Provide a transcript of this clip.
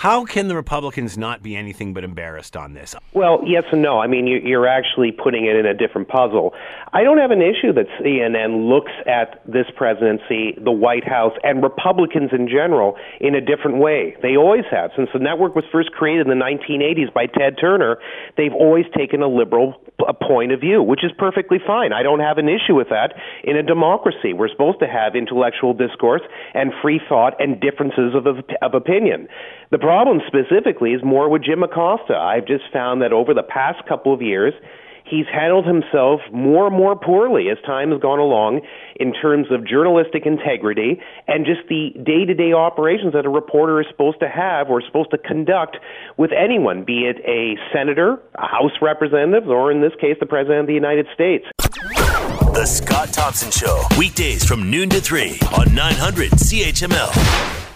How can the Republicans not be anything but embarrassed on this? Well, yes and no. I mean, you're actually putting it in a different puzzle. I don't have an issue that CNN looks at this presidency, the White House, and Republicans in general in a different way. They always have. Since the network was first created in the 1980s by Ted Turner, they've always taken a liberal point of view, which is perfectly fine. I don't have an issue with that. In a democracy, we're supposed to have intellectual discourse and free thought and differences of, of opinion. The problem specifically is more with Jim Acosta. I've just found that over the past couple of years, he's handled himself more and more poorly as time has gone along in terms of journalistic integrity and just the day to day operations that a reporter is supposed to have or supposed to conduct with anyone, be it a senator, a House representative, or in this case, the President of the United States. The Scott Thompson Show, weekdays from noon to 3 on 900 CHML.